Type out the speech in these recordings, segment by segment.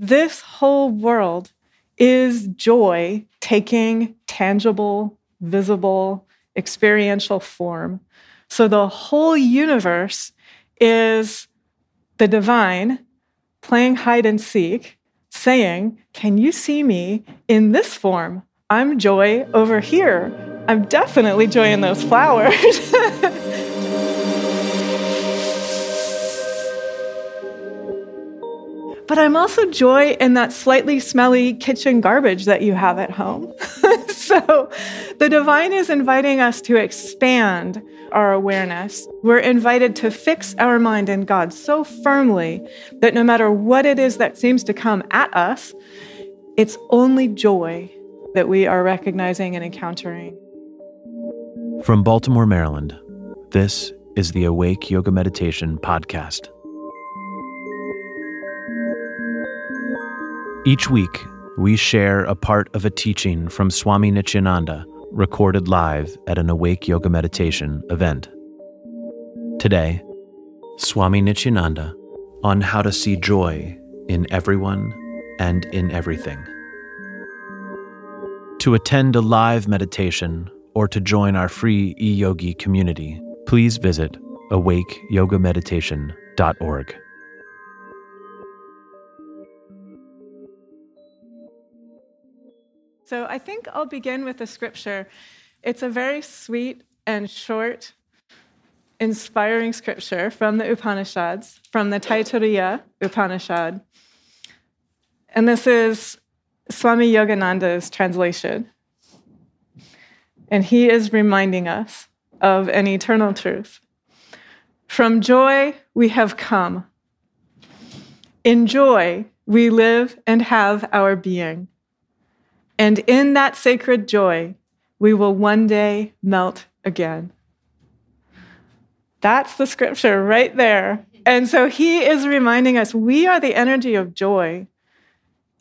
this whole world is joy taking tangible, visible, experiential form. So the whole universe is the divine playing hide and seek, saying, Can you see me in this form? I'm joy over here. I'm definitely joy in those flowers. but I'm also joy in that slightly smelly kitchen garbage that you have at home. so the divine is inviting us to expand our awareness. We're invited to fix our mind in God so firmly that no matter what it is that seems to come at us, it's only joy that we are recognizing and encountering. From Baltimore, Maryland, this is the Awake Yoga Meditation Podcast. Each week, we share a part of a teaching from Swami Nityananda recorded live at an Awake Yoga Meditation event. Today, Swami Nityananda on how to see joy in everyone and in everything. To attend a live meditation or to join our free e-yogi community, please visit awakeyogameditation.org. So I think I'll begin with a scripture. It's a very sweet and short, inspiring scripture from the Upanishads, from the Taittiriya Upanishad. And this is Swami Yogananda's translation. And he is reminding us of an eternal truth. From joy we have come. In joy we live and have our being. And in that sacred joy, we will one day melt again. That's the scripture right there. And so he is reminding us we are the energy of joy.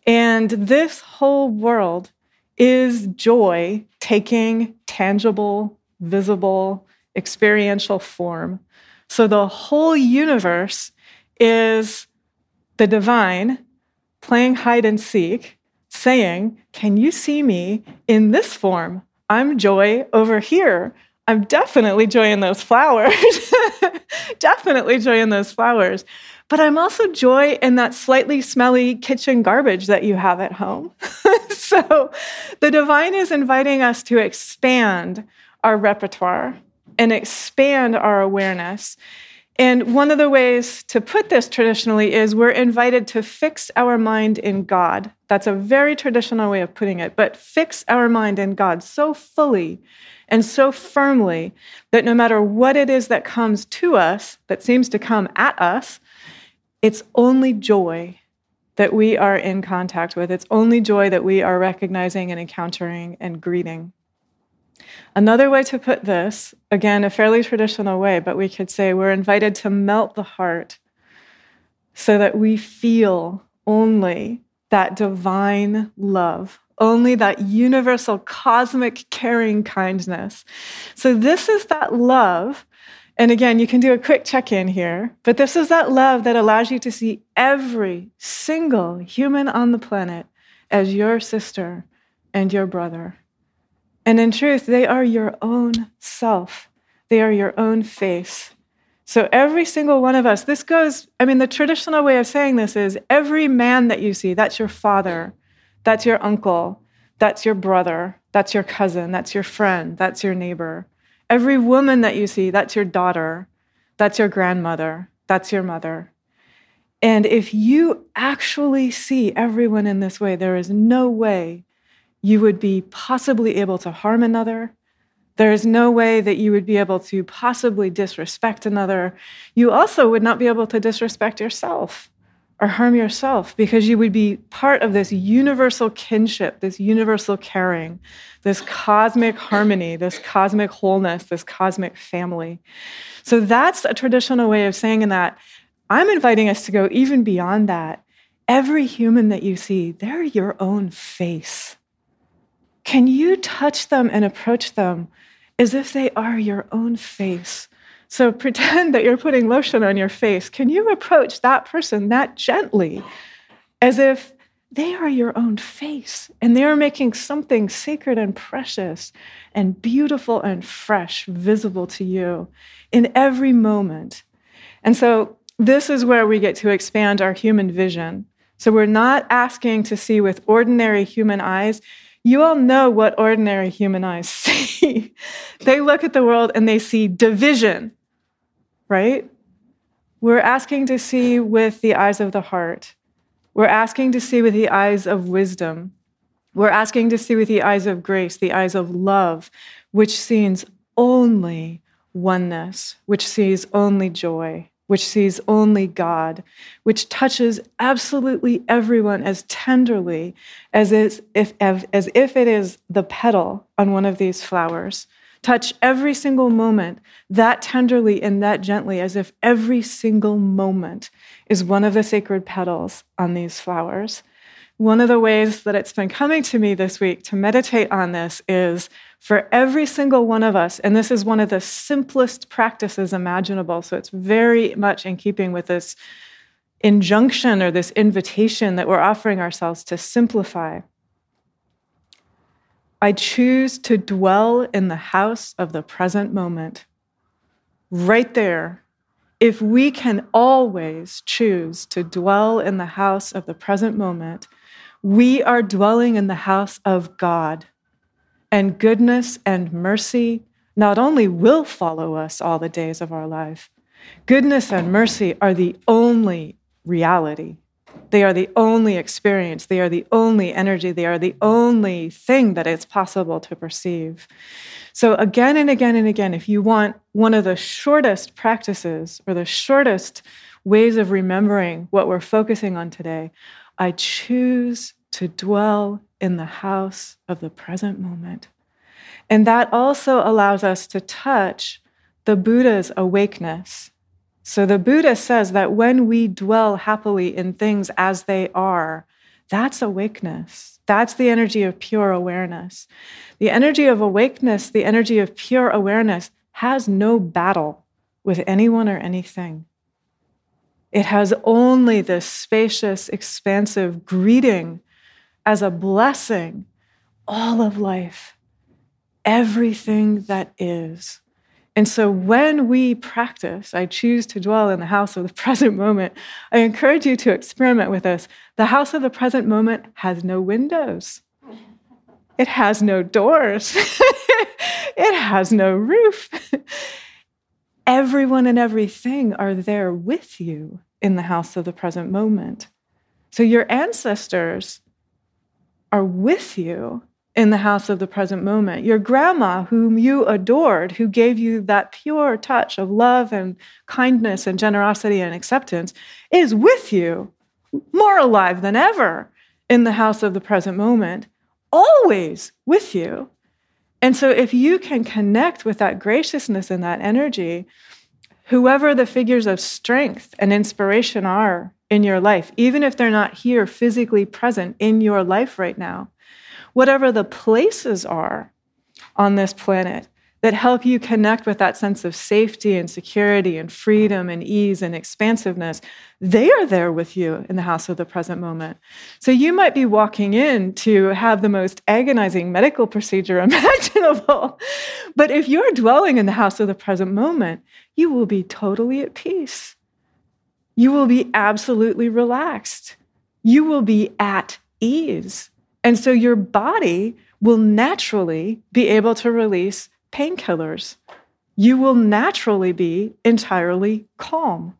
And this whole world is joy taking tangible, visible, experiential form. So the whole universe is the divine playing hide and seek saying, Can you see me in this form? I'm joy over here. I'm definitely joy in those flowers. definitely joy in those flowers. But I'm also joy in that slightly smelly kitchen garbage that you have at home. so the divine is inviting us to expand our repertoire and expand our awareness and one of the ways to put this traditionally is we're invited to fix our mind in God. That's a very traditional way of putting it, but fix our mind in God so fully and so firmly that no matter what it is that comes to us, that seems to come at us, it's only joy that we are in contact with. It's only joy that we are recognizing and encountering and greeting. Another way to put this, again, a fairly traditional way, but we could say we're invited to melt the heart so that we feel only that divine love, only that universal cosmic caring kindness. So, this is that love. And again, you can do a quick check in here, but this is that love that allows you to see every single human on the planet as your sister and your brother. And in truth, they are your own self, they are your own face. So every single one of us, this goes, I mean, the traditional way of saying this is every man that you see, that's your father, that's your uncle, that's your brother, that's your cousin, that's your friend, that's your neighbor. Every woman that you see, that's your daughter, that's your grandmother, that's your mother. And if you actually see everyone in this way, there is no way you would be possibly able to harm another. There is no way that you would be able to possibly disrespect another. You also would not be able to disrespect yourself or harm yourself because you would be part of this universal kinship, this universal caring, this cosmic harmony, this cosmic wholeness, this cosmic family. So that's a traditional way of saying that. I'm inviting us to go even beyond that. Every human that you see, they're your own face. Can you touch them and approach them as if they are your own face? So pretend that you're putting lotion on your face. Can you approach that person that gently as if they are your own face and they are making something sacred and precious and beautiful and fresh visible to you in every moment. And so, this is where we get to expand our human vision. So, we're not asking to see with ordinary human eyes. You all know what ordinary human eyes see. they look at the world and they see division, right? We're asking to see with the eyes of the heart. We're asking to see with the eyes of wisdom. We're asking to see with the eyes of grace, the eyes of love, which sees only oneness, which sees only joy, which sees only God, which touches absolutely everyone as tenderly as if, as if it is the petal on one of these flowers. Touch every single moment that tenderly and that gently, as if every single moment is one of the sacred petals on these flowers. One of the ways that it's been coming to me this week to meditate on this is for every single one of us, and this is one of the simplest practices imaginable, so it's very much in keeping with this injunction or this invitation that we're offering ourselves to simplify. I choose to dwell in the house of the present moment. Right there, if we can always choose to dwell in the house of the present moment, we are dwelling in the house of God and goodness and mercy not only will follow us all the days of our life, goodness and mercy are the only reality. They are the only experience. They are the only energy. They are the only thing that it's possible to perceive. So, again and again and again, if you want one of the shortest practices or the shortest ways of remembering what we're focusing on today, I choose to dwell in the house of the present moment. And that also allows us to touch the Buddha's awakeness. So the Buddha says that when we dwell happily in things as they are, that's awakeness. That's the energy of pure awareness. The energy of awakeness, the energy of pure awareness, has no battle with anyone or anything. It has only this spacious, expansive greeting as a blessing all of life, everything that is. And so when we practice, I choose to dwell in the house of the present moment, I encourage you to experiment with this. The house of the present moment has no windows, it has no doors, it has no roof. Everyone and everything are there with you in the house of the present moment. So your ancestors are with you in the house of the present moment. Your grandma, whom you adored, who gave you that pure touch of love and kindness and generosity and acceptance, is with you, more alive than ever, in the house of the present moment, always with you. And so, if you can connect with that graciousness and that energy, whoever the figures of strength and inspiration are in your life, even if they're not here physically present in your life right now. Whatever the places are on this planet that help you connect with that sense of safety and security and freedom and ease and expansiveness, they are there with you in the house of the present moment. So you might be walking in to have the most agonizing medical procedure imaginable. But if you're dwelling in the house of the present moment, you will be totally at peace you will be absolutely relaxed. You will be at ease. And so your body will naturally be able to release painkillers. You will naturally be entirely calm.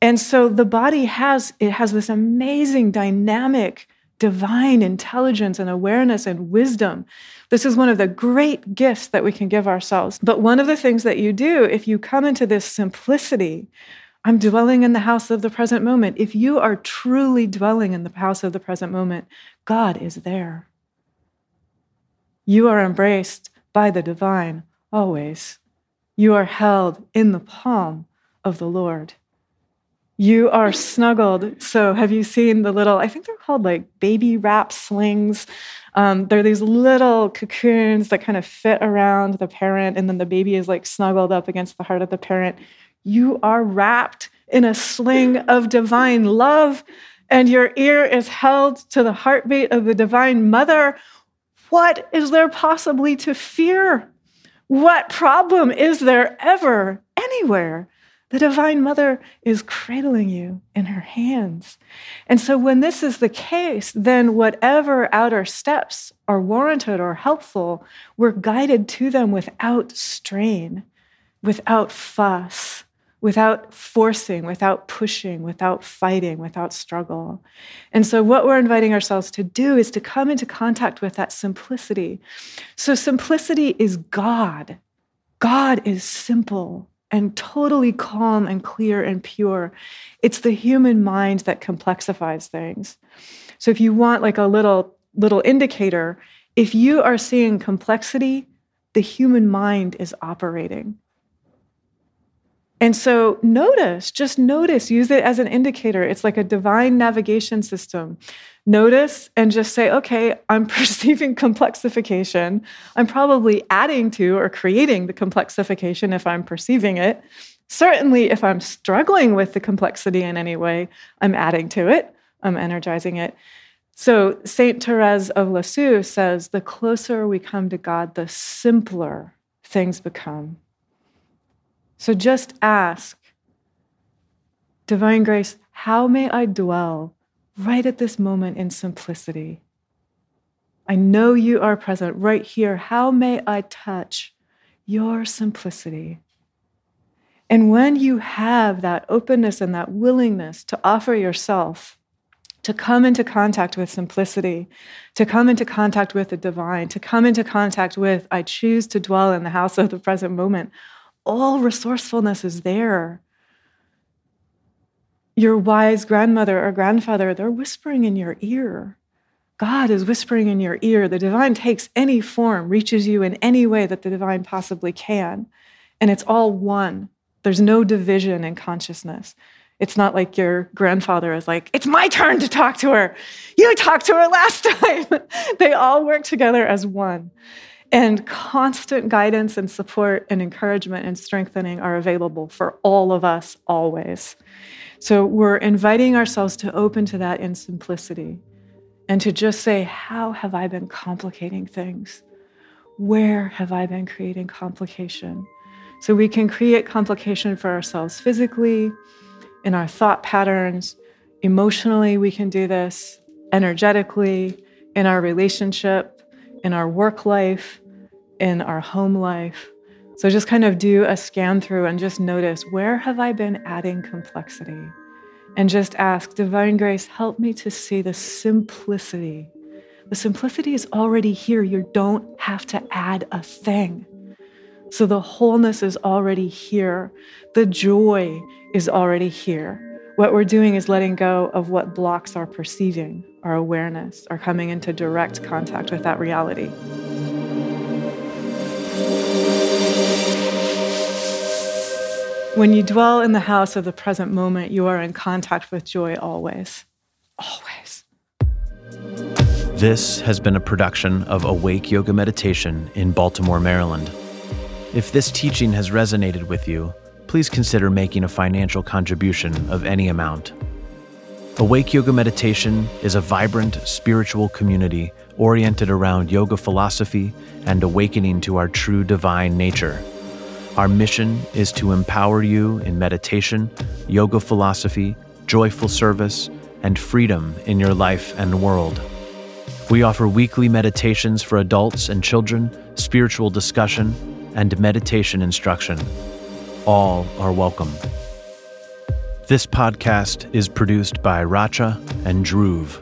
And so the body has it has this amazing dynamic divine intelligence and awareness and wisdom. This is one of the great gifts that we can give ourselves. But one of the things that you do if you come into this simplicity I'm dwelling in the house of the present moment. If you are truly dwelling in the house of the present moment, God is there. You are embraced by the divine always. You are held in the palm of the Lord. You are snuggled. So, have you seen the little, I think they're called like baby wrap slings? Um, they're these little cocoons that kind of fit around the parent, and then the baby is like snuggled up against the heart of the parent. You are wrapped in a sling of divine love and your ear is held to the heartbeat of the Divine Mother, what is there possibly to fear? What problem is there ever, anywhere? The Divine Mother is cradling you in her hands. And so, when this is the case, then whatever outer steps are warranted or helpful, we're guided to them without strain, without fuss, without forcing, without pushing, without fighting, without struggle. And so, what we're inviting ourselves to do is to come into contact with that simplicity. So, simplicity is God. God is simple and totally calm and clear and pure. It's the human mind that complexifies things. So, if you want like a little little indicator, if you are seeing complexity, the human mind is operating. And so notice, just notice, use it as an indicator. It's like a divine navigation system. Notice and just say, okay, I'm perceiving complexification. I'm probably adding to or creating the complexification if I'm perceiving it. Certainly, if I'm struggling with the complexity in any way, I'm adding to it, I'm energizing it. So, Saint Therese of Lisieux says the closer we come to God, the simpler things become. So just ask, Divine Grace, how may I dwell right at this moment in simplicity? I know you are present right here. How may I touch your simplicity? And when you have that openness and that willingness to offer yourself, to come into contact with simplicity, to come into contact with the divine, to come into contact with, I choose to dwell in the house of the present moment, all resourcefulness is there. Your wise grandmother or grandfather, they're whispering in your ear. God is whispering in your ear. The divine takes any form, reaches you in any way that the divine possibly can. And it's all one. There's no division in consciousness. It's not like your grandfather is like, it's my turn to talk to her. You talked to her last time. they all work together as one. And constant guidance and support and encouragement and strengthening are available for all of us always. So we're inviting ourselves to open to that in simplicity and to just say, How have I been complicating things? Where have I been creating complication? So we can create complication for ourselves physically, in our thought patterns, emotionally, we can do this, energetically, in our relationship, in our work life, in our home life. So just kind of do a scan through and just notice where have I been adding complexity? And just ask, Divine Grace, help me to see the simplicity. The simplicity is already here. You don't have to add a thing. So the wholeness is already here. The joy is already here. What we're doing is letting go of what blocks our perceiving, our awareness, our coming into direct contact with that reality. When you dwell in the house of the present moment, you are in contact with joy always. Always. This has been a production of Awake Yoga Meditation in Baltimore, Maryland. If this teaching has resonated with you, please consider making a financial contribution of any amount. Awake Yoga Meditation is a vibrant spiritual community oriented around yoga philosophy and awakening to our true divine nature. Our mission is to empower you in meditation, yoga philosophy, joyful service, and freedom in your life and world. We offer weekly meditations for adults and children, spiritual discussion, and meditation instruction. All are welcome. This podcast is produced by Racha and Dhruv.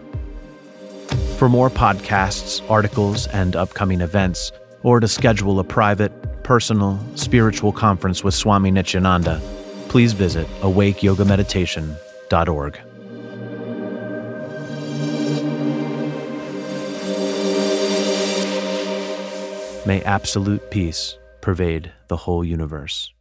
For more podcasts, articles, and upcoming events, or to schedule a private, personal spiritual conference with Swami Nityananda, please visit awakeyogameditation.org. May absolute peace pervade the whole universe.